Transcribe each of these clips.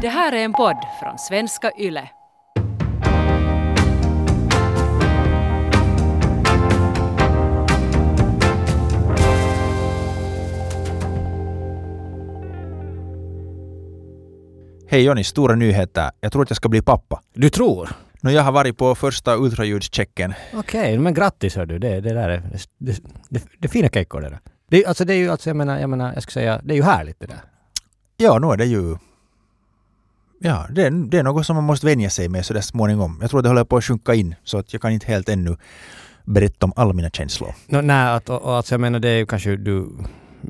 Det här är en podd från svenska YLE. Hej Jonny, stora nyheter. Jag tror att jag ska bli pappa. Du tror? Nu jag har varit på första ultraljudschecken. Okej, men grattis hör du. Det, det där är, det, det, det är fina kekor det där. Det, är- alltså det är ju, alltså jag menar, jag menar, jag ska säga, det är ju härligt det där. Ja, nu är det ju... Ja, det är, det är något som man måste vänja sig med så där småningom. Jag tror det håller på att sjunka in så att jag kan inte helt ännu berätta om alla mina känslor. No, nej, att, och, alltså jag menar det är ju kanske du,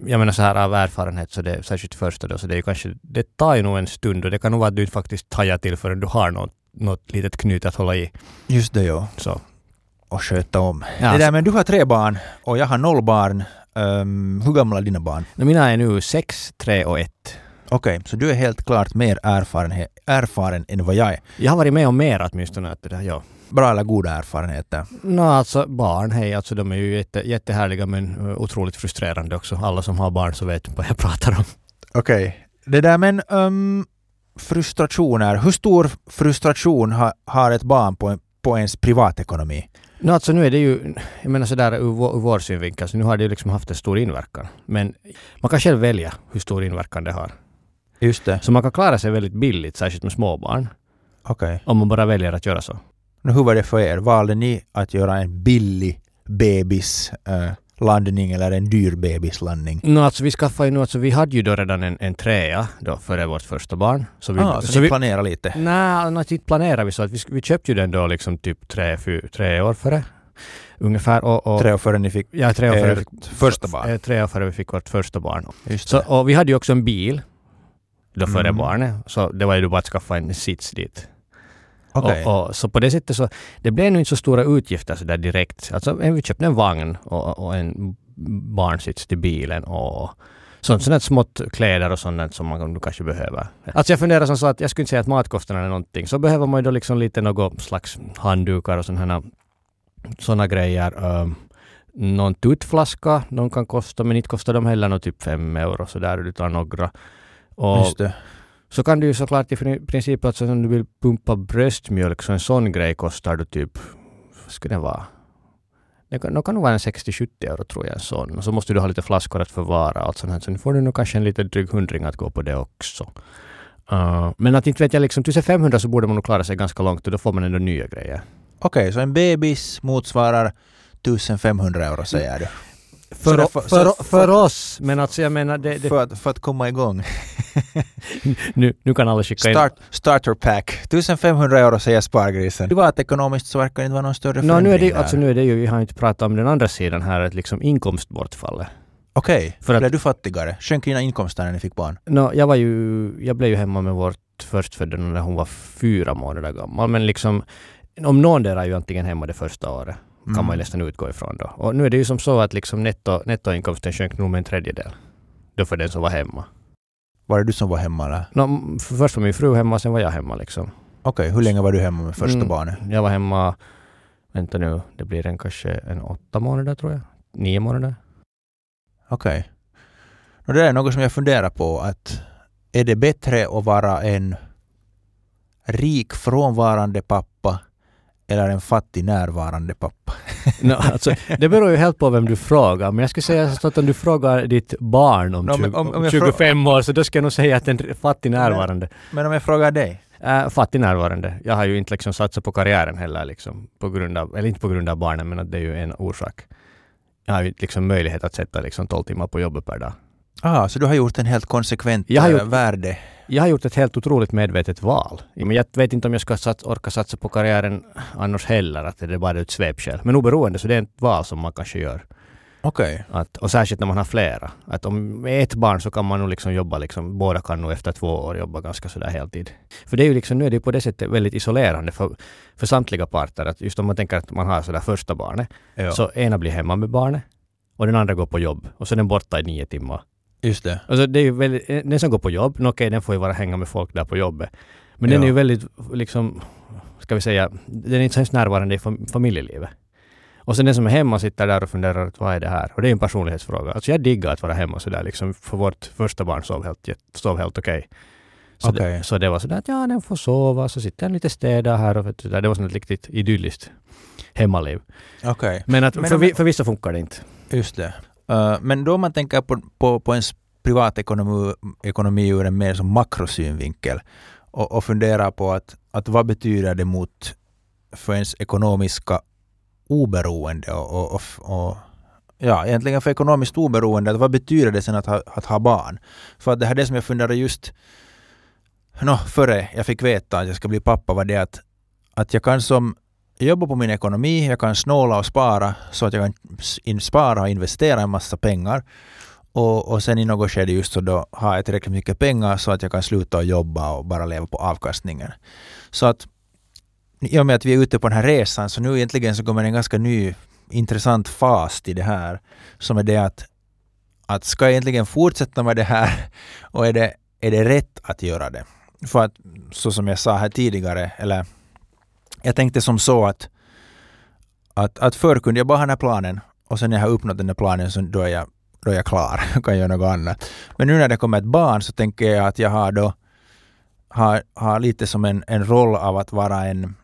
jag menar så här av erfarenhet så det är särskilt första då, så det är ju kanske, det tar ju nog en stund och det kan nog vara att du inte faktiskt tajar till förrän du har något, något litet knyt att hålla i. Just det, ja. Så. Och sköta om. Ja, det där, men du har tre barn och jag har noll barn. Ehm, hur gamla är dina barn? Mina är nu sex, tre och ett. Okej, så du är helt klart mer erfaren, erfaren än vad jag är. Jag har varit med om mer åtminstone. Att det där, ja. Bra eller goda erfarenheter? No, alltså barn, hej, alltså de är ju jätte, jättehärliga men uh, otroligt frustrerande också. Alla som har barn så vet vad jag pratar om. Okej. Det där men um, frustrationer. Hur stor frustration ha, har ett barn på, en, på ens privatekonomi? No, alltså nu är det ju, jag menar sådär ur, vår- ur vår synvinkel, så nu har det ju liksom haft en stor inverkan. Men man kan själv välja hur stor inverkan det har. Just det. Så man kan klara sig väldigt billigt, särskilt med småbarn, Okej. om man bara väljer att göra så. Nu, hur var det för er? Valde ni att göra en billig bebislandning eller en dyr bebislandning? No, alltså vi skaffade ju nu, alltså vi hade ju då redan en, en trea då före vårt första barn. Så vi, ah, så, ni vi, planerar lite? Nej, no, inte planerade vi så att vi, vi köpte ju den då liksom typ tre, fy, tre år före. Ungefär. Och, och, Tre år före ni fick Ja, tre år före ert första barn? eh, Tre år före vi fick vårt första barn. Just Så, och vi hade ju också en bil då före Mm. barnet. Så det var ju bara att skaffa en sits dit. Okej. Och, och, så på det sättet så, det blev nog inte så stora utgifter så där direkt. Alltså vi köpte en vagn och, och en barnsits till bilen och sånt, sånt smått kläder och sånt som man kanske behöver. Alltså jag funderar som så att jag skulle inte säga att matkostnaderna är någonting. Så behöver man ju då liksom lite något slags handdukar och sådana såna grejer. Um, någon tuttflaska, de kan kosta, men inte kostar de heller något typ fem euro så där du tar några. Och så kan du ju såklart i princip alltså om du vill pumpa bröstmjölk så en sån grej kostar du typ, vad skulle det vara? Det kan, det kan nog vara en 60-70 euro tror jag en sån. Och så måste du ha lite flaskor att förvara och allt sånt här. Så nu får du nog kanske en liten dryg hundring att gå på det också. Uh, men att inte vet jag liksom, 1500 så borde man nog klara sig ganska långt och då får man ändå nya grejer. Okej, så en bebis motsvarar 1500 euro säger du? För, för, för, för oss, men alltså jag menar det, det, För, att, för att komma igång. nu, nu kan alla skicka in Start, starter pack. 1500 euro säger spargrisen. Privatekonomiskt så verkar det inte vara någon större No, nu, är förändring det, där. alltså, nu är det ju, vi har inte pratat om den andra sidan här, att liksom inkomstbortfallet. Okej, För att- blev du fattigare? Sjönk dina inkomster när ni fick barn? No, jag var ju, jag blev ju hemma med vårt förstfödda när hon var fyra månader gammal. Men liksom, om någon är ju antingen hemma det första året. Kan Mm. man nästan utgå ifrån då. Och nu är det ju som så att liksom netto, nettoinkomsten sjönk nog med en tredjedel. Då för den som var hemma. Var det du som var hemma eller? No, först var min fru hemma, sen var jag hemma liksom. Okej, hur länge var du hemma med första Mm. barnet? Jag var hemma, vänta nu, det blir en kanske en åtta månader tror jag. Nio månader. Okej. Och det är något som jag funderar på att är det bättre att vara en rik frånvarande pappa eller en fattig närvarande pappa? No, alltså, det beror ju helt på vem du frågar. Men jag skulle säga att om du frågar ditt barn om, No, men 20, om- om jag 25 år så då ska jag nog säga att en fattig närvarande. Men om jag frågar dig? Äh, fattig närvarande. Jag har ju inte liksom satsat på karriären heller liksom, på grund av, eller inte på grund av barnen men att det är ju en orsak. Jag har ju liksom möjlighet att sätta liksom 12 timmar på jobbet per dag. Ah, så du har gjort en helt konsekvent Jag har eh, gjort- värde? Jag har gjort ett helt otroligt medvetet val. Men jag vet inte om jag ska sats, orka satsa på karriären annars heller, att det är bara ett svepskäl. Men oberoende så det är ett val som man kanske gör. Okej. Att, och särskilt när man har flera. Att om med ett barn så kan man nog liksom jobba, liksom, båda kan nog efter två år jobba ganska sådär heltid. För det är ju liksom, nu är det på det sättet väldigt isolerande för, för samtliga parter. Att just om man tänker att man har sådär första barnet, Ja. så ena blir hemma med barnet och den andra går på jobb och så är den borta i nio timmar. Just det. Alltså det är ju väldigt, den som går på jobb, okej den får ju vara hänga med folk där på jobbet. Men den Ja. är ju väldigt, liksom, ska vi säga, den är inte så hemskt närvarande i fam- familjelivet. Och sen den som är hemma sitter där och funderar vad är det här? Och det är ju en personlighetsfråga. Alltså jag diggar att vara hemma sådär liksom, för vårt första barn sov helt, sov helt okej. Så, Okej. det, så det var sådär att ja, den får sova, så sitter den lite städad här och där. det var sånt riktigt idylliskt hemmaliv. Okej, Men, att Men för, vi, för vissa funkar det inte. just det. Uh, men då om man tänker på, på, på ens privatekonomi ekonomi ur en mer som makrosynvinkel och, och funderar på att, att vad betyder det mot för ens ekonomiska oberoende och, och, och, och ja, egentligen för ekonomiskt oberoende, att vad betyder det sen att ha, att ha barn? För att det här är det som jag funderade just no, före jag fick veta att jag ska bli pappa var det att, att jag kan som jobba på min ekonomi, jag kan snåla och spara så att jag kan spara och investera en massa pengar. Och, och sen i något skede just så då har jag tillräckligt mycket pengar så att jag kan sluta och jobba och bara leva på avkastningen. Så att i och med att vi är ute på den här resan så nu egentligen så kommer en ganska ny intressant fas till det här som är det att, att ska jag egentligen fortsätta med det här och är det, är det rätt att göra det? För att så som jag sa här tidigare, eller jag tänkte som så att, att, att förr kunde jag bara ha den här planen och sen när jag har uppnått den här planen så då är jag, då är jag klar och kan göra något annat. Men nu när det kommer ett barn så tänker jag att jag har då har, har lite som en, en roll av att vara en,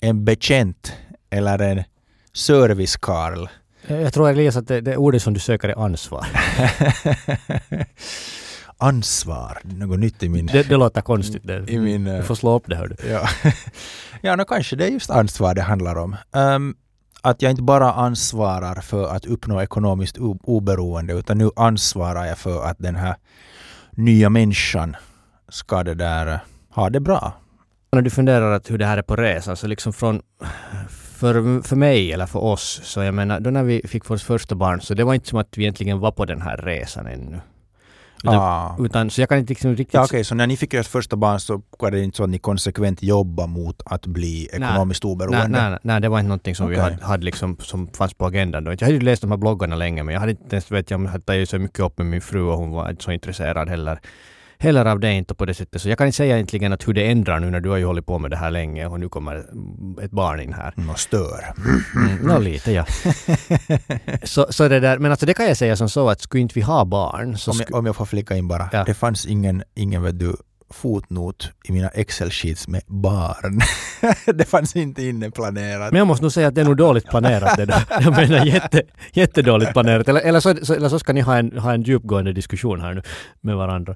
en bekänt eller en servicekarl. Jag tror Elias att det, det ordet som du söker är ansvar. Ansvar, något nytt i min... Det, det låter konstigt. Det. I min Du eh, får slå upp det. Hör du. Ja, ja no, kanske det är just ansvar det handlar om. Ehm, att jag inte bara ansvarar för att uppnå ekonomiskt oberoende utan nu ansvarar jag för att den här nya människan ska det där eh, ha det bra. När du funderar att hur det här är på resan, så liksom från för, för mig eller för oss, så jag menar, då när vi fick vårt första barn, så det var inte som att vi egentligen var på den här resan ännu. Utan, Ah. utan så jag kan inte liksom riktigt... Ja, okej, så när ni fick ert första barn så var det inte så att ni konsekvent jobba mot att bli ekonomiskt Nej, oberoende? nej, nej, nej, det var inte någonting som vi Okej. hade, hade liksom, som fanns på agendan då. Jag hade ju läst de här bloggarna länge, men jag hade inte ens vet jag, om jag hade tagit så mycket upp med min fru och hon var inte så intresserad heller. Heller av det inte på det sättet. Så jag kan inte säga egentligen att hur det ändrar nu när du har ju hållit på med det här länge och nu kommer ett barn in här. Nå, stör. Mm, Nå lite ja. så, så det där, men alltså det kan jag säga som så att skulle inte vi ha barn så Om jag, om jag får flika in bara. Ja. Det fanns ingen, ingen vet du, fotnot i mina Excel-sheets med barn. det fanns inte inneplanerat. Men jag måste nog säga att det är nog dåligt planerat det där. Jag menar jätte, jättedåligt planerat. Eller, eller, så, så, eller så ska ni ha en, ha en djupgående diskussion här nu med varandra.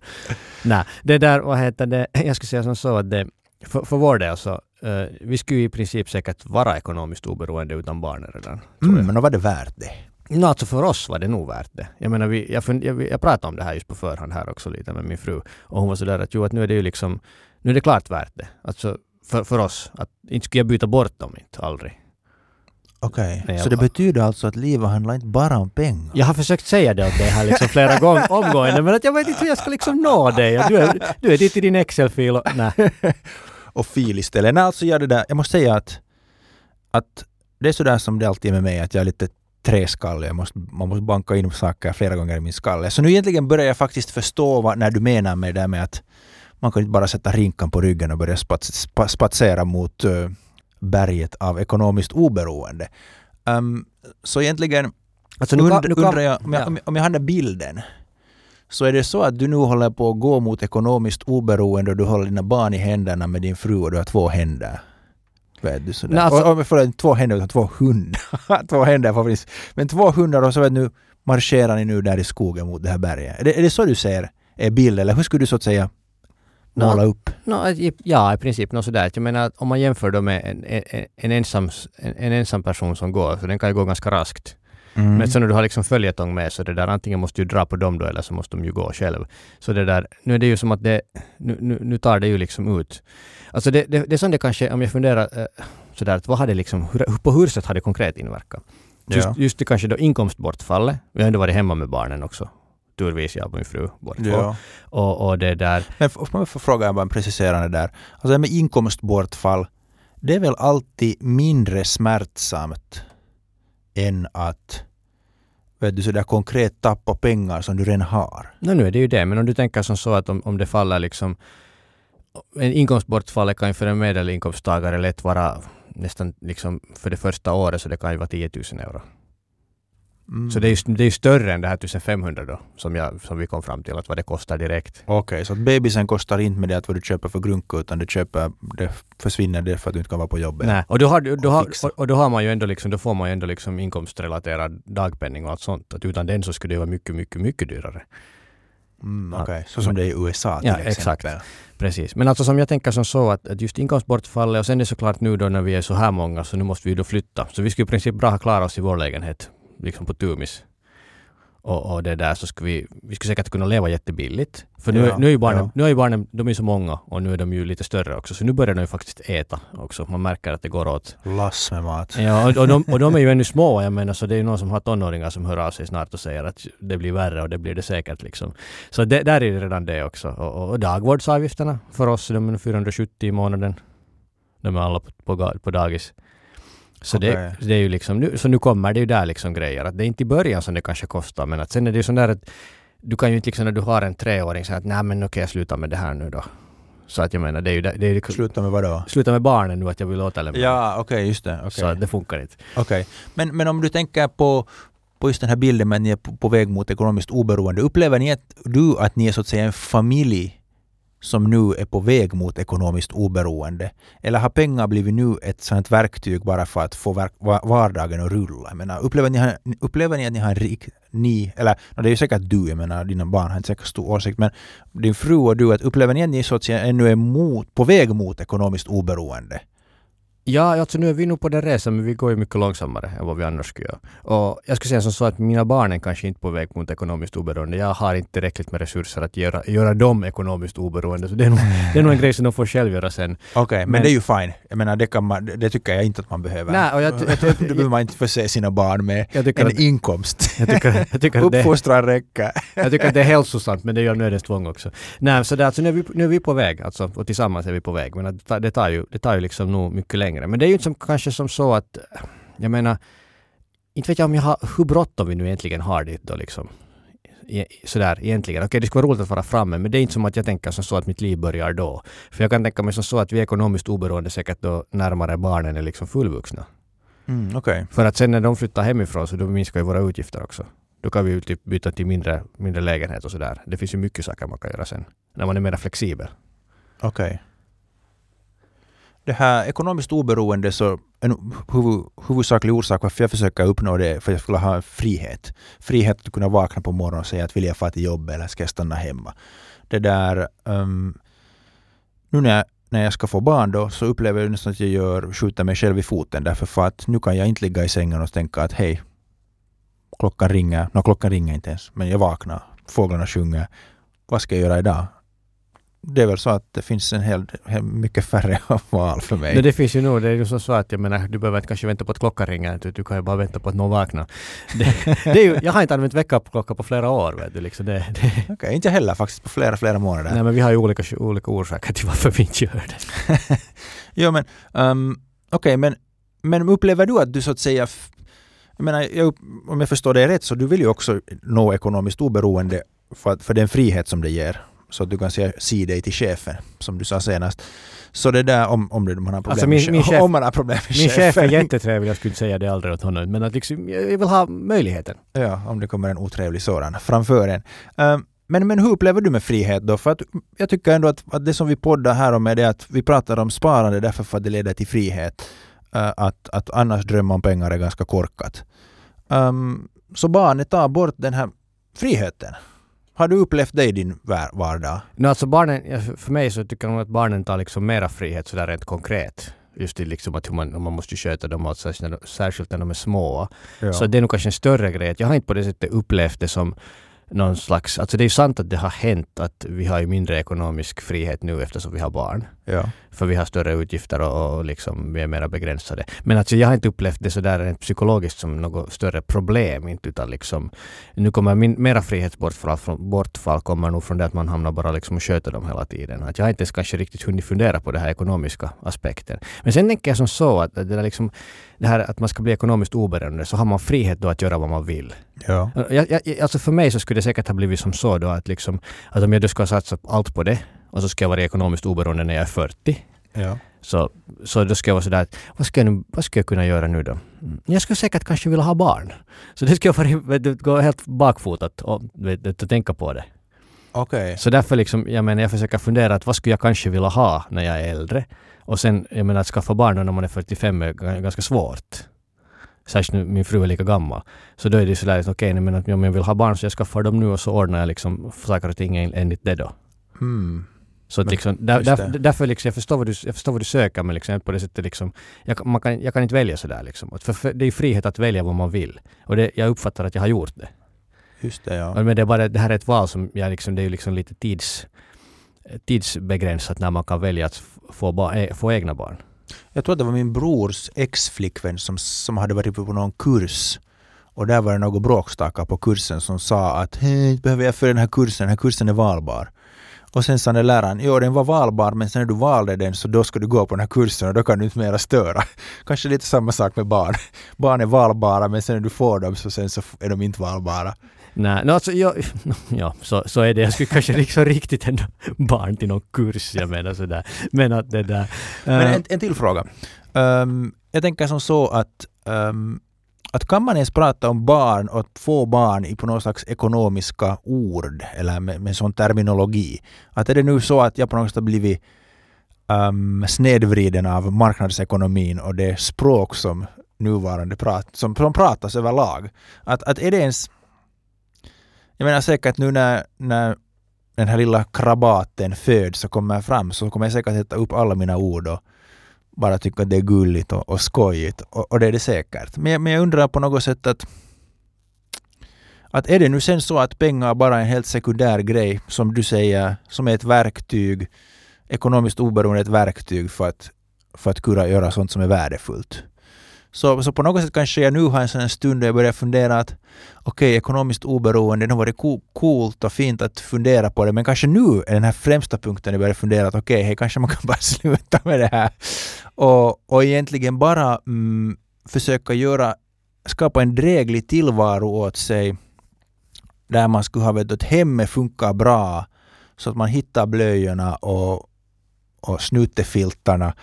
Nej, det där, vad heter det, jag skulle säga som så att det, för, för vår del så, eh, vi skulle i princip säkert vara ekonomiskt oberoende utan barnen redan. Mm, men då var det värt det. No, alltså för oss var det nog värt det. Jag menar, vi, jag, fund, jag, jag pratade om det här just på förhand här också lite med min fru. Och hon var sådär att jo, att nu är det ju liksom, nu är det klart värt det. Alltså för, för oss, att inte skulle jag byta bort dem inte, aldrig. Okej, Nej, så det betyder alltså att livet handlar inte bara om pengar? Jag har försökt säga det åt dig här liksom flera gånger omgående, men att jag vet inte hur jag ska liksom nå dig. Du är, du är dit i din Excel-fil och nej. Och fil istället. Nej, alltså jag, det där, jag måste säga att, att det är sådär som det alltid är med mig, att jag är lite träskallig. Jag måste, man måste banka in saker flera gånger i min skalle. Så nu egentligen börjar jag faktiskt förstå vad, när du menar med det där med att man kan inte bara sätta rinkan på ryggen och börja spats, spa, spatsera mot uh, berget av ekonomiskt oberoende. Um, så egentligen Alltså nu, kan- Und, nu kan, undrar jag, om jag, ja. om jag har den bilden, så är det så att du nu håller på att gå mot ekonomiskt oberoende och du håller dina barn i händerna med din fru och du har två händer. Vet du sådär. Nej, alltså- och, och, förlåt, två händer utan två hundar. två händer faktiskt. Men två hundar och så vet nu marscherar ni nu där i skogen mot det här berget. Är det, är det så du ser är bild eller hur skulle du så att säga måla upp? No, ja, i princip något sådär. Jag menar, om man jämför då med en, en, en, ensam, en, en ensam person som går, så den kan ju gå ganska raskt. Mm. Men så när du har liksom följetong med så det där antingen måste du dra på dem då eller så måste de ju gå själv. Så det där, nu är det ju som att det, nu, nu, nu tar det ju liksom ut. Alltså det, det, det är som det kanske, om jag funderar eh, sådär, att vad hade liksom, på hur sätt har det konkret inverkat? Just, Ja. just det kanske då inkomstbortfallet. Vi har ändå varit hemma med barnen också. Turvis jag och min fru båda två. Ja. Och, och det där, Men om jag får fråga bara en preciserande där. Alltså det med inkomstbortfall, det är väl alltid mindre smärtsamt än att vet du, sådär konkret tappa pengar som du redan har. No, nu är det ju det, men om du tänker som så att om, om det faller liksom... En inkomstbortfall kan ju för en medelinkomsttagare lätt vara nästan liksom för det första året så det kan ju vara 10 000 euro. Mm. Så det är, ju, det är större än det här 1500 då, som, jag, som vi kom fram till, att vad det kostar direkt. Okej, så att bebisen kostar inte med det att vad du köper för grunka utan du köper, det försvinner det för att du inte kan vara på jobbet. Nej, och då, har, då Och har, och, och då har man ju ändå liksom, då får man ju ändå liksom inkomstrelaterad dagpenning och allt sånt. Att utan den så skulle det vara mycket, mycket, mycket dyrare. Mm. Okej, så som det är i USA till Ja, exempel. exakt. Precis. Men alltså som jag tänker som så att, att just inkomstbortfallet och sen är det såklart nu då när vi är så här många så nu måste vi då flytta. Så vi skulle i princip bra ha klarat oss i vår lägenhet, liksom på Tumis. Och, och det där så skulle vi, vi skulle säkert kunna leva jättebilligt. För nu, Ja, nu är ju barnen, ja. nu är ju barnen, de är så många och nu är de ju lite större också. Så nu börjar de ju faktiskt äta också. Man märker att det går åt. Lass med mat. Ja, och, och, de, och de är ju ännu små, jag menar, så det är ju någon som har tonåringar som hör av sig snart och säger att det blir värre och det blir det säkert liksom. Så det, där är det redan det också. Och, och, dagvårdsavgifterna för oss, de är 470 i månaden. De är alla på, på, på dagis. Så, det, Okej. det är ju liksom, nu, så nu kommer det ju där liksom grejer. Att det är inte i början som det kanske kostar, men att sen är det ju sån där att du kan ju inte liksom när du har en treåring säga att nej men okej jag slutar med det här nu då. Så att jag menar det är ju det, det är liksom, Sluta med vad då? sluta med barnen nu att jag vill återlämna. Ja, okej, just det. Så okej. att det funkar inte. Okej. Men, men om du tänker på, på just den här bilden med att ni är på, på väg mot ekonomiskt oberoende. Upplever ni att du att ni är så att säga en familj som nu är på väg mot ekonomiskt oberoende? Eller har pengar blivit nu ett sådant verktyg bara för att få vardagen att rulla? Jag menar, upplever, ni, upplever ni att ni har en rik, ni, eller no, det är ju säkert du, jag menar dina barn har inte säkert stor åsikt, men din fru och du, att upplever ni att ni så att säga ännu är mot, på väg mot ekonomiskt oberoende? Ja, alltså nu är vi nog på den resan men vi går ju mycket långsammare än vad vi annars skulle göra. Och jag skulle säga som så att mina barn är kanske inte på väg mot ekonomiskt oberoende. Jag har inte tillräckligt med resurser att göra, göra dem ekonomiskt oberoende. Så det är, nog, det är nog en grej som de får själv göra sen. Okej, men, Men- det är ju fine. Jag menar, det, kan man, det, tycker jag inte att man behöver. Nej, och jag, jag, jag, Då behöver man inte förse sina barn med jag, en att, inkomst. jag, tycker, jag, tycker att det, Uppfostran räcker. jag tycker att det är hälsosamt men det gör nödens tvång också. Nej, så det, alltså, nu, är vi, nu är vi på väg alltså, och tillsammans är vi på väg. Men att det, tar- det, tar ju, det tar ju liksom nog mycket längre. Men det är ju inte som, kanske som så att, jag menar, inte vet jag om jag har, hur bråttom vi nu egentligen har dit då liksom. E- Sådär egentligen. Okej, det skulle vara roligt att vara framme, men det är inte som att jag tänker som så att mitt liv börjar då. För jag kan tänka mig som så att vi är ekonomiskt oberoende säkert då närmare barnen är liksom fullvuxna. Mm, Okej. För att sen när de flyttar hemifrån så då minskar ju våra utgifter också. Då kan vi ju typ byta till mindre, mindre lägenhet och sådär. Det finns ju mycket saker man kan göra sen. När man är mer flexibel. Okej. Det här ekonomiskt oberoende så en huvud, huvudsaklig orsak varför jag försöker uppnå det är för att jag skulle ha frihet. Frihet att kunna vakna på morgonen och säga att vill jag fara till jobbet eller ska jag stanna hemma. Det där... um, nu när jag, när jag ska få barn då så upplever jag nästan att jag gör, skjuter mig själv i foten därför för att nu kan jag inte ligga i sängen och tänka att hej, klockan ringer. Nå, klockan ringer inte ens, men jag vaknar. Fåglarna sjunger. Vad ska jag göra idag? Det är väl så att det finns en hel, hel mycket färre val för mig. Men det finns ju nog, det är ju så att jag menar, du behöver inte kanske vänta på att klockan ringer. utan Du kan ju bara vänta på att någon vaknar. Det, det är ju, jag har inte använt väckarklocka på flera år. Vet du, liksom det, det, Okej, inte heller faktiskt på flera, flera månader. nej men vi har ju olika, olika orsaker till varför vi inte gör det. Jo men, um, okej men, men upplever du att du så att säga jag menar, jag, om jag förstår dig rätt så du vill ju också nå ekonomiskt oberoende för, för den frihet som det ger. Så att du kan säga si dig till chefen, som du sa senast. Så det där om, om man har problem Alltså, min- min chef- om man har problem med Min chef är chefen. jättetrevlig, jag skulle inte säga det aldrig åt honom. Men att liksom, jag vill ha möjligheten. Ja, om det kommer en otrevlig sådan framför en. Um, men, men hur upplever du med frihet då? För att jag tycker ändå att, att det som vi poddar här om är det att vi pratar om sparande därför för att det leder till frihet. Uh, att, att annars drömma om pengar är ganska korkat. Um, så barnet tar bort den här friheten. Har du upplevt det i din var- vardag? No, alltså barnen, för mig så tycker jag att barnen tar liksom mera frihet sådär rent konkret. Just i liksom att man, man måste sköta dem, alltså, särskilt när de är små. Ja. Så det är nog kanske en större grej. Jag har inte på det sättet upplevt det som någon slags... Alltså det är ju sant att det har hänt att vi har ju mindre ekonomisk frihet nu eftersom vi har barn. Ja. För vi har större utgifter och, och liksom vi är mera begränsade. Men alltså jag har inte upplevt det sådär rent psykologiskt som något större problem. Inte, utan liksom, nu kommer min, mera frihetsbortfall från, bortfall kommer nog från det att man hamnar bara liksom och sköter dem hela tiden. Att jag har inte ens kanske riktigt hunnit fundera på den här ekonomiska aspekten. Men sen tänker jag som så att det, där liksom, det här att man ska bli ekonomiskt oberoende så har man frihet då att göra vad man vill. ja. Jag, jag, alltså för mig så skulle det säkert ha blivit som så då att, liksom, att om jag då ska satsa allt på det och så ska jag vara ekonomiskt oberoende när jag är 40 ja. Så, så då ska jag vara sådär att vad ska, jag nu, vad ska jag kunna göra nu då? Mm. Jag skulle säkert kanske vilja ha barn. Så det ska jag vara, du, gå helt bakfotat och, vet, tänka på det. Okej. Så därför liksom, jag menar, jag försöker fundera att vad skulle jag kanske vilja ha när jag är äldre? Och sen, jag menar att skaffa barn när man är 45 är ganska svårt. Särskilt nu, min fru är lika gammal. Så då är det sådär, okej, okay, men att om jag vill ha barn så jag skaffar dem nu och så ordnar jag liksom saker och ting en- enligt det då. Mm. Så att Men liksom, där, där, därför liksom, jag förstår vad du, jag förstår vad du söker men liksom på det sättet liksom, jag, man kan, jag kan inte välja sådär liksom. För, för det är frihet att välja vad man vill. Och det, jag uppfattar att jag har gjort det. Just det, ja. Men det är bara, det här är ett val som jag liksom, det är ju liksom lite tids, tidsbegränsat när man kan välja att få, ba, ä- få egna barn. Jag tror att det var min brors ex-flickvän som, som hade varit på någon kurs. Och där var det några bråkstakar på kursen som sa att hej, behöver jag följa den här kursen? Den här kursen är valbar. Och sen sa den läraren, jo den var valbar men sen när du valde den så då ska du gå på den här kursen och då kan du inte mera störa. Kanske lite samma sak med barn. Barn är valbara men sen när du får dem så sen så är de inte valbara. Nej, no, alltså, jag, ja, så, så är det. Jag skulle kanske liksom riktigt ändå barn till någon kurs, jag menar sådär. Men att det där... Men eh, en, en till fråga. Ehm, jag tänker som så att, ehm, att kan man ens prata om barn och att få barn i på något slags ekonomiska ord eller med, med sån terminologi? Att är det nu så att jag på något sätt har blivit um, snedvriden av marknadsekonomin och det språk som nuvarande prat, som, som pratas överlag? Att, att är det ens... Jag menar säkert nu när, när den här lilla krabaten föds och kommer fram så kommer jag säkert sätta upp alla mina ord och bara tycka att det är gulligt och, och skojigt. Och, och det är det säkert. Men, jag- men jag undrar på något sätt att att är det nu sen så att pengar bara är en helt sekundär grej, som du säger, som är ett verktyg, ekonomiskt oberoende ett verktyg för att, för att kunna göra sånt som är värdefullt. Så, så på något sätt kanske jag nu har en sån stund där jag börjar fundera att okej, ekonomiskt oberoende, det har varit co- coolt och fint att fundera på det, men kanske nu är den här främsta punkten jag börjar fundera att okej, hej, kanske man kan bara sluta med det här. Och, och egentligen bara mm, försöka göra, skapa en dräglig tillvaro åt sig där man skulle ha vet, att hemmet funkar bra så att man hittar blöjorna och, och snuttefiltarna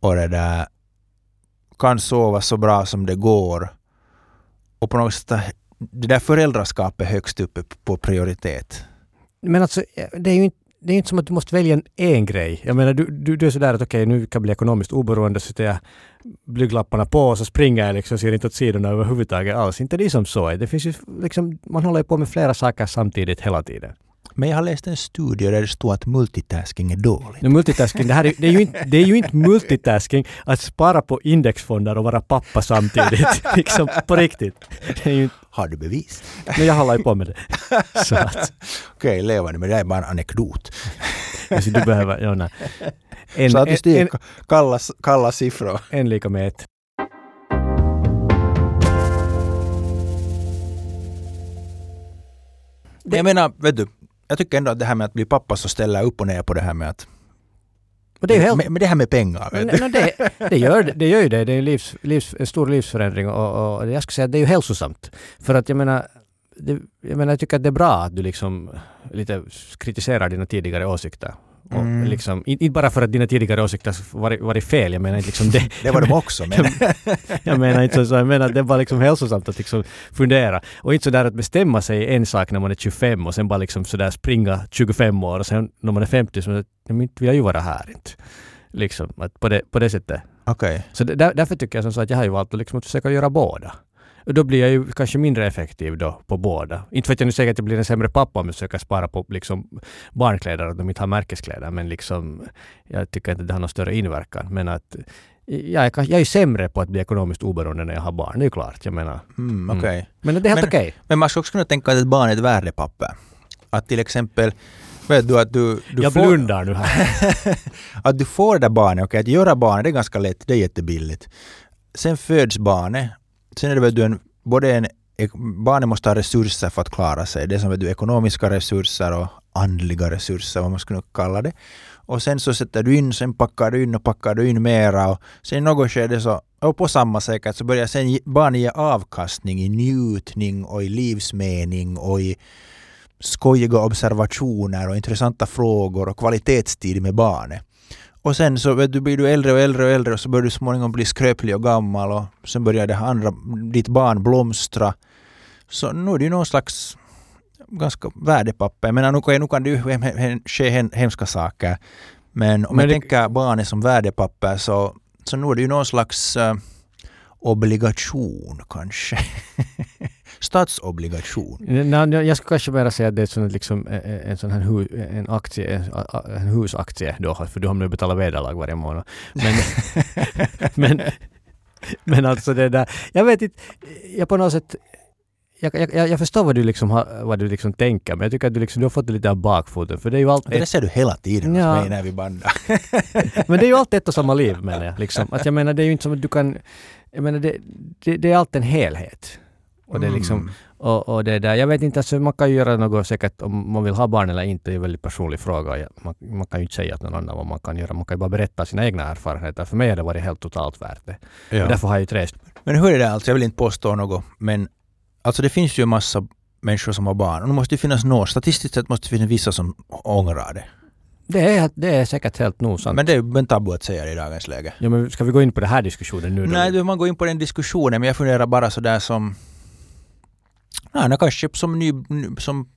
och det där kan sova så bra som det går och på något sätt det där föräldraskapet högst uppe på prioritet. Men alltså, det är ju inte det är inte som att du måste välja en, en grej. Jag menar, du, du, du är sådär att okej, nu kan jag bli ekonomiskt oberoende, så sätter jag blygdlapparna på och så springer jag liksom, ser inte åt sidorna överhuvudtaget alls. Inte det som så. Det finns ju liksom, man håller ju på med flera saker samtidigt hela tiden. Men jag har läst en studie där det står att multitasking är dåligt. Nu, multitasking, det, här är, det, är ju inte, det är ju inte multitasking att spara på indexfonder och vara pappa samtidigt. liksom på riktigt. Det är ju inte, Har du bevis? men jag håller ju på med det. Så att, Okej, levande, men det är bara en anekdot. alltså, du behöver, ja, nej. En, du en, en, kalla, kalla siffror. en lika med ett. Men jag menar, vet du, jag tycker ändå att det här med att bli pappa så ställer jag upp och ner på det här med att... Och det är helt, med, med det här med pengar. Men, men det, det, gör, det gör ju det. Det är en, livs, livs, en stor livsförändring och, och jag skulle säga att det är ju hälsosamt. För att jag menar, det, jag menar, jag tycker att det är bra att du liksom lite kritiserar dina tidigare åsikter. Och Mm. liksom, in- inte bara för att dina tidigare åsikter varit, varit fel, jag menar inte liksom det. Det var de också, men... jag menar inte så, jag menar att det bara liksom hälsosamt att liksom fundera. Och inte sådär att bestämma sig en sak när man är 25 och sen bara liksom sådär springa 25 år och sen när man är 50 så "Nej, men inte vill jag ju vara här inte. Liksom, att på, det, på det sättet. Okej. Så där, därför tycker jag som så att jag har ju valt liksom att försöka göra båda. Då blir jag ju kanske mindre effektiv då på båda. Inte för att jag nu säger att jag blir en sämre pappa om jag försöker spara på liksom barnkläder att de inte har märkeskläder men liksom jag tycker inte att det har någon större inverkan. Men att jag är, jag är sämre på att bli ekonomiskt oberoende när jag har barn, det är ju klart. Jag menar. Mm, Mm. okej. Men det är helt okej. Men man ska också kunna tänka att ett barn är ett värdepapper. Att till exempel, vet du att du... du Jag får, blundar nu här. att du får det där barnet, okej, att göra barnet det är ganska lätt, det är jättebilligt. Sen föds barnet, sen är det väl du en, både en, barnen barnet måste ha resurser för att klara sig. Det är som du, ekonomiska resurser och andliga resurser, vad man skulle kalla det. Och sen så sätter du in, sen packar du in och packar du in mera och sen i något skede så, och på samma säkert så börjar sen barnen barnet ge avkastning i njutning och i livsmening och i skojiga observationer och intressanta frågor och kvalitetstid med barnet. Och sen så vet du, blir du äldre och äldre och äldre och så börjar du småningom bli skröplig och gammal och sen börjar det andra, ditt barn blomstra. Så nu är det ju någon slags ganska värdepappa. Jag menar, nu kan, nu kan det ju hem- ske hem- hemska saker. Men om Men jag det- tänker barnet som värdepapper så, så nu är det ju någon slags eh, obligation kanske. Statsobligation. Nej, jag skulle kanske bara säga att det är liksom, en sån här hu, en aktie, en, husaktie då, för du har nu betalat vederlag varje månad. Men, men, men alltså det där, jag vet inte, jag på något sätt jag, jag, jag- förstår vad du, liksom har, vad du liksom tänker, men jag tycker att du, liksom, du har fått det lite av bakfoten. För det är ju allt Det ser du hela tiden hos Ja. mig när vi bandar. men det är ju allt ett och samma liv menar jag. Liksom. Att jag menar, det är ju inte som att du kan... Jag menar, det, det, det är allt en helhet. Och det är liksom, Mm. Och, och det där, jag vet inte, alltså man kan ju göra något säkert om man vill ha barn eller inte, det är en väldigt personlig fråga. Man, man kan ju inte säga att någon annan vad man kan göra, man kan ju bara berätta sina egna erfarenheter. För mig har det varit helt totalt värt det. Ja. Därför har jag ju rest. Men hur är det alltså? Jag vill inte påstå något, men alltså det finns ju en massa människor som har barn och det måste ju finnas några. Statistiskt sett måste det finnas vissa som ångrar det. Det är, det är säkert helt nog sant. Men det är ju en tabu att säga det i dagens läge. ja, men ska vi gå in på den här diskussionen nu? då? Nej, man går in på den diskussionen, men jag funderar bara sådär som... Nej, nej, kanske som, ny, ny- som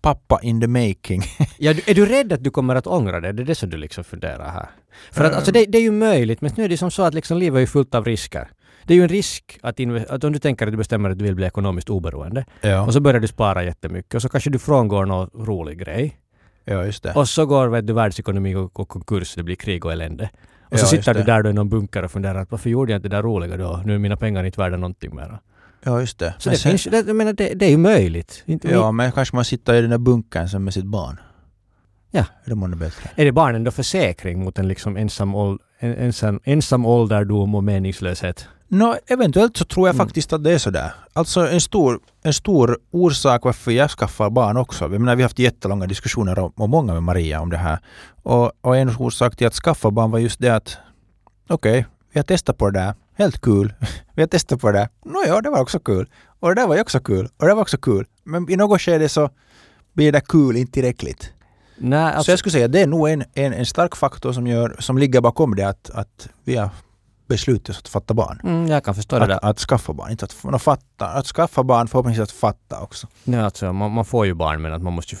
pappa in the making. Ja, är du rädd att du kommer att ångra det? Det är det som du liksom funderar här. För att alltså, det, det är ju möjligt, men nu är det som så att liksom, livet är ju fullt av risker. Det är ju en risk att, att om du tänker att du bestämmer att du vill bli ekonomiskt oberoende ja. och så börjar du spara jättemycket och så kanske du frångår någon rolig grej. ja, just det. Och så går vet du, världsekonomi och, och konkurs, det blir krig och elände. Och så Ja, sitter du där då i någon bunker och funderar att varför gjorde jag inte det där roliga då? Nu är mina pengar inte värda någonting mer. Ja, just det. Så Men det, sen- finns, jag menar, det, det är ju möjligt. Inte, Ja, men kanske man sitter i den där bunkern sen med sitt barn. Ja. Är det bättre? Är det barnen då försäkring mot en liksom ensam, ensam, ensam ålderdom och meningslöshet? Nå, eventuellt så tror jag Mm. faktiskt att det är sådär. Alltså en stor, en stor orsak varför jag skaffar barn också. Jag menar, vi har haft jättelånga diskussioner om, och många med Maria om det här. Och, och en orsak till att skaffa barn var just det att okej, vi har testat på det där. Helt kul. vi har testat på det där. Nåja, det var också kul. Och det där var ju också kul. Och det var också kul. Men i något skede så blir det kul inte tillräckligt. Nej, Så alltså, jag skulle säga att det är nog en, en, en stark faktor som, gör, som ligger bakom det att, att vi har beslutat att fatta barn. mm, jag kan förstå det där. Att, att skaffa barn, inte att, nå, fatta. Att skaffa barn förhoppningsvis att fatta också. Nej, alltså, man, man får ju barn men att man måste ju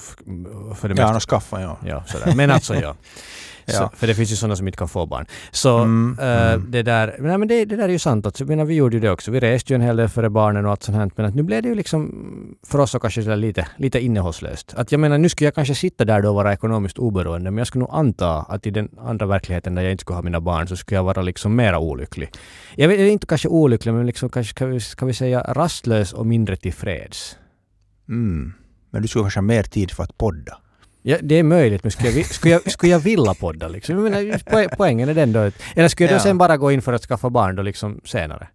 för det Ja, mesta... nå, skaffa ja. Ja, sådär. Men alltså ja. Ja. För det finns ju sådana som inte kan få barn. Så Mm, eh, mm. det där, nej, men det, det där är ju sant. Alltså, menar, vi gjorde ju det också. Vi reste ju en hel del före barnen och allt sånt här. Men att nu blev det ju liksom för oss så kanske lite, lite innehållslöst. Att jag menar, nu skulle jag kanske sitta där då och vara ekonomiskt oberoende. Men jag skulle nog anta att i den andra verkligheten där jag inte skulle ha mina barn så skulle jag vara liksom mera olycklig. Jag vet inte kanske olycklig men liksom kanske kan vi, kan vi säga rastlös och mindre tillfreds. Mm. Men du skulle kanske ha mer tid för att podda. Ja, det är möjligt, men skulle jag, skulle jag, skulle jag vilja podda liksom? Jag menar, poängen är den då. Eller skulle jag då Ja. sen bara gå in för att skaffa barn då liksom senare?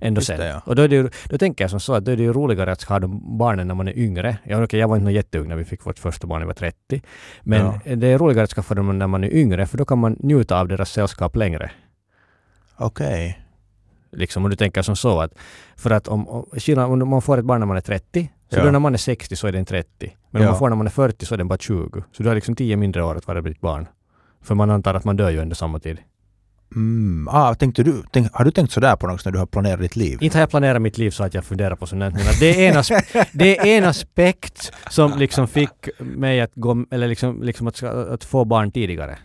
Ändå Just sen. det, ja. Och då, är det ju, då tänker jag som så att då är det ju roligare att ha de barnen när man är yngre. Ja, okej, jag var inte jätteung när vi fick vårt första barn, jag var 30. Men Ja. det är roligare att skaffa dem när man är yngre, för då kan man njuta av deras sällskap längre. Okej. Liksom, och du tänker som så att för att om, om, om man får ett barn när man är 30, så Ja. då när man är 60 så är den 30. Men om Ja. man får när man är 40 så är den bara 20. Så du har liksom 10 mindre år att vara ditt barn. För man antar att man dör ju under samma tid. Mm. Ah, tänkte du, tänk, har du tänkt sådär på något när du har planerat ditt liv? Inte har jag planerat mitt liv så att jag funderar på sånt här, men det är en, det är en aspekt som liksom fick mig att gå, eller liksom, liksom att, att få barn tidigare.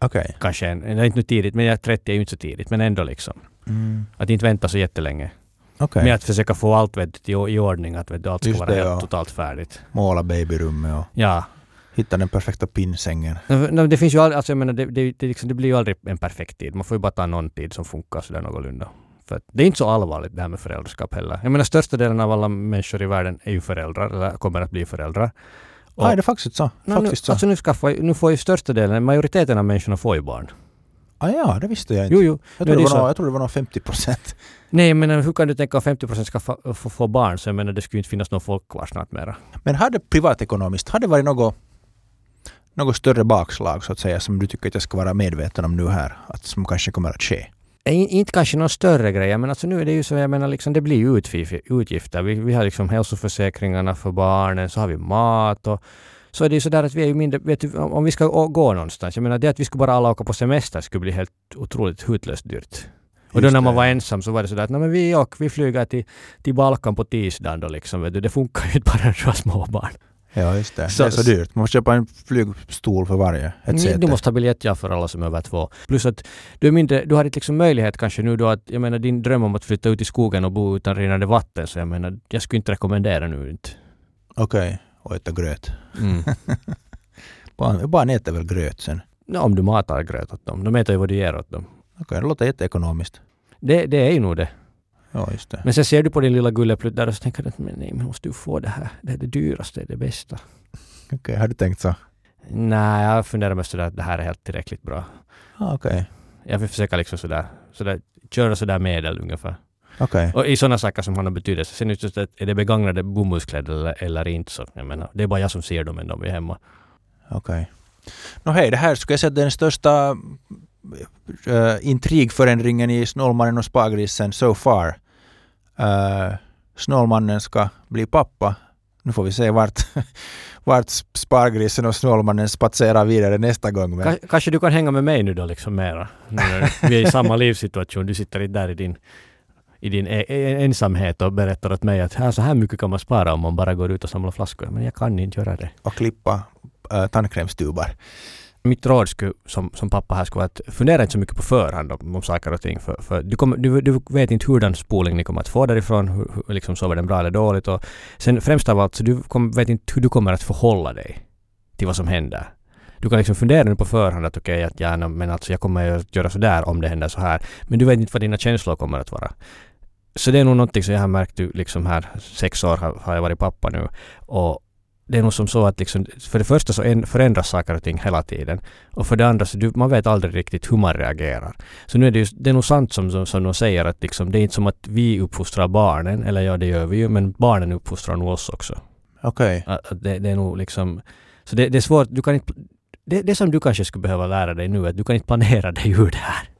Okej. Kanske, en, inte nu tidigt, men jag är 30 är ju inte så tidigt, men ändå liksom. Mm. Att inte vänta så jättelänge. Okej. Med att försöka få allt vet, du, i, i ordning, att vet, du, allt ska Just vara det, helt ja. totalt färdigt. Måla babyrummet och Ja. hitta den perfekta pinnsängen. No, no, det finns ju aldrig, alltså jag menar, det, det, det, liksom, det blir ju aldrig en perfekt tid. Man får ju bara ta någon tid som funkar sådär någorlunda. För det är inte så allvarligt det här med föräldraskap heller. Jag menar största delen av alla människor i världen är ju föräldrar, eller kommer att bli föräldrar. Och- är det faktiskt så? No, faktiskt nu, så? alltså nu, skaffar, nu får ju största delen, majoriteten av människorna får ju barn. Ah, ja, det visste jag inte. Jo, jo. jag, trodde det det var jag trodde det var nog 50 procent. Nej, men hur kan du tänka att 50% ska få, få, få barn? Så jag menar, det skulle inte finnas någon folk kvar snart mera. Men hade privatekonomiskt, hade det varit något, något större bakslag så att säga som du tycker att jag ska vara medveten om nu här? Att som kanske kommer att ske? In- Inte kanske någon större grej, men alltså nu är det ju så, jag menar liksom, det blir ju utgifter. Vi, vi har liksom hälsoförsäkringarna för barnen, så har vi mat och så är det ju sådär att vi är ju mindre, vet du, om vi ska gå någonstans, jag menar det att vi skulle bara alla åka på semester skulle bli helt otroligt hutlöst dyrt. Och då när man var ensam så var det sådär att "Nej, men vi åker, vi flyger till, till Balkan på tisdagen då liksom, vet du. Det funkar ju inte bara när du har småbarn. Ja, just det. Så- det är så dyrt. Man måste köpa en flygstol för varje. Ett säte. Du måste ha biljett ja, för alla som är över två. Plus att du är mindre, du har inte liksom möjlighet kanske nu då att, jag menar din dröm om att flytta ut i skogen och bo utan rinnande vatten, så jag menar, jag skulle inte rekommendera nu inte. Okej. Och äta gröt. Mm. Barn, barn äter väl gröt sen? no, om du matar gröt åt dem, de äter ju vad du ger åt dem. Okej, det låter jätteekonomiskt. Det, det är ju nog det. Ja, just det. Men sen ser du på din lilla gulleplutt där och så tänker du att men nej, men måste du få det här. Det är det dyraste, det är det bästa. Okej, har du tänkt så? Nej, jag funderar mest sådär att det här är helt tillräckligt bra. Ah, Okej. Jag vill försöka liksom sådär, sådär köra sådär medel ungefär. Okej. Och i sådana saker som har någon betydelse. Sen just det, är det begagnade bomullskläder eller, eller inte så, jag menar, det är bara jag som ser dem än de är hemma. Okej. Nå hej, det här skulle jag säga att är den största uh, intrigförändringen i Snålmannen och Spargrisen so far. Uh, Snålmannen ska bli pappa. Nu får vi se vart, vart Spargrisen och Snålmannen spatserar vidare nästa gång. Men, Ka- kanske du kan hänga med mig nu då liksom mera. När vi är i samma livssituation. Du sitter inte där i din, i din e- e- ensamhet och berättar åt mig att här, så här mycket kan man spara om man bara går ut och samlar flaskor. Men jag kan inte göra det. och klippa uh, tandkrämstubar. Mitt råd skulle, som, som pappa här skulle vara att fundera inte så mycket på förhand om, om saker och ting. För, för du, kommer, du, du vet inte hurdan spolning ni kommer att få därifrån. Hur, hur, liksom sover den bra eller dåligt? Och sen främst av allt, så du kom, vet inte hur du kommer att förhålla dig till vad som händer. Du kan liksom fundera nu på förhand att okej, att ja, men alltså jag kommer att göra sådär om det händer så här. Men du vet inte vad dina känslor kommer att vara. Så det är nog någonting som jag har märkt liksom här, sex år har, har jag varit pappa nu. Och det är nog som så att liksom, för det första så förändras saker och ting hela tiden. Och för det andra så du, man vet aldrig riktigt hur man reagerar. Så nu är det ju, det är nog sant som, som, som de säger att liksom, det är inte som att vi uppfostrar barnen, eller ja det gör vi ju, men barnen uppfostrar nog oss också. Okej. Att det, det är nog liksom, så det, det är svårt, du kan inte, det, det som du kanske skulle behöva lära dig nu är att du kan inte planera dig ur det här.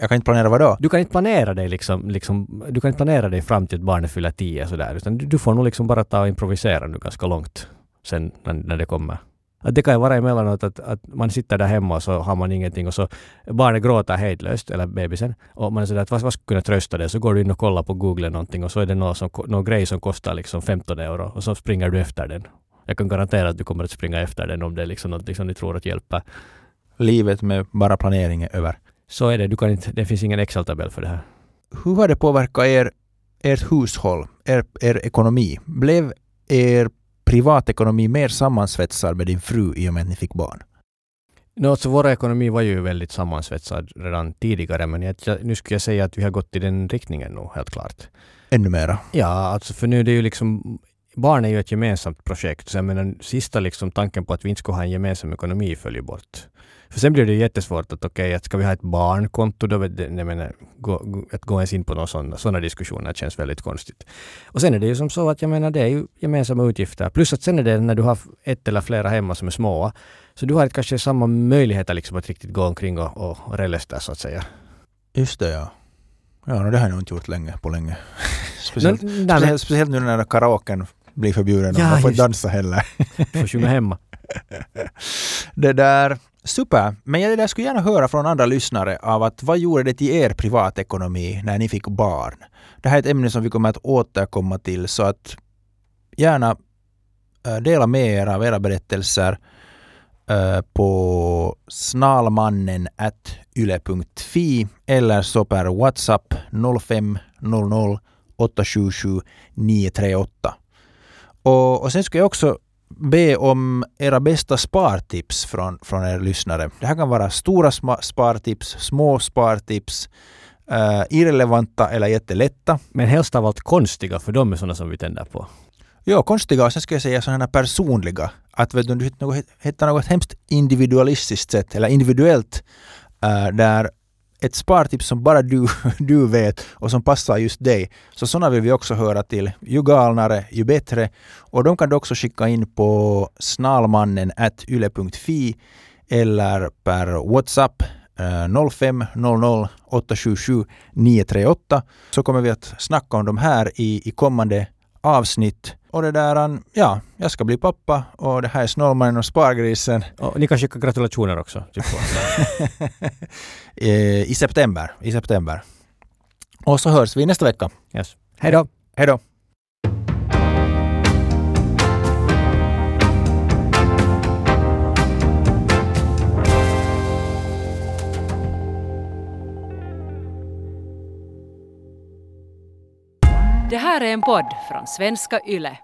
Jag kan inte planera vad då? Du kan inte planera dig liksom, liksom du kan inte planera dig fram till att barnet fyller tio sådär, utan du, du får nog liksom bara ta och improvisera nu ganska långt sen när, när det kommer. Att det kan ju vara emellanåt att, att man sitter där hemma och så har man ingenting och så barnet gråter hejdlöst, eller bebisen, och man är sådär att vad, vad skulle kunna trösta det? Så går du in och kollar på Google någonting och så är det någon, som, någon grej som kostar liksom 15 euro och så springer du efter den. Jag kan garantera att du kommer att springa efter den om det är liksom någonting som du tror att hjälper. Livet med bara planering är över. Så är det, du kan inte, det finns ingen Excel-tabell för det här. Hur har det påverkat er, ert hushåll, er, er ekonomi? Blev er privatekonomi mer sammansvetsad med din fru i och med att ni fick barn? No, alltså vår ekonomi var ju väldigt sammansvetsad redan tidigare men jag, nu skulle jag säga att vi har gått i den riktningen nu helt klart. Ännu mera? Ja, alltså för nu är det ju liksom Barn är ju ett gemensamt projekt, så jag menar sista liksom tanken på att vi inte skulle ha en gemensam ekonomi följer bort. För sen blir det jättesvårt att okej, att ska vi ha ett barnkonto då, jag menar, gå, att gå ens in på några sådana, sådana diskussioner känns väldigt konstigt. Och sen är det ju som så att jag menar det är ju gemensamma utgifter. Plus att sen är det när du har ett eller flera hemma som är små, så du har kanske samma möjligheter liksom att riktigt gå omkring och, och, och relesta så att säga. Just det, ja. Ja, no, det har jag nog inte gjort länge på länge. speciellt, Nej, men- speciellt, speciellt nu när karaoken blir förbjuden och Ja, man får just dansa heller. Du får sjunga hemma. Det där, super. Men jag skulle gärna höra från andra lyssnare av att vad gjorde det till er privatekonomi när ni fick barn? Det här är ett ämne som vi kommer att återkomma till så att gärna eh, dela med er av era berättelser eh, på snalmannen yle.fi eller så per WhatsApp 0500 877 938. Och, och sen ska jag också be om era bästa spartips från, från er lyssnare. Det här kan vara stora spartips, små spartips, eh, irrelevanta eller jättelätta. Men helst av allt konstiga, för de är sådana som vi tänder på. Ja, konstiga och sen ska jag säga sådana personliga. Att vet du, du hittar något, hittar något hemskt individualistiskt sätt eller individuellt eh, där ett spartips som bara du, du vet och som passar just dig. Så sådana vill vi också höra till. Ju galnare, ju bättre. Och de kan du också skicka in på snalmannen yle.fi eller per WhatsApp 0500 877 938 så kommer vi att snacka om de här i, i kommande avsnitt. Och det där, an- ja, jag ska bli pappa och det här är Snålmannen och Spargrisen Och ni kan skicka gratulationer också. Typ. eh, i september. I september. Och så hörs vi nästa vecka. yes. Hej då! Hej då! Det här är en podd från svenska YLE.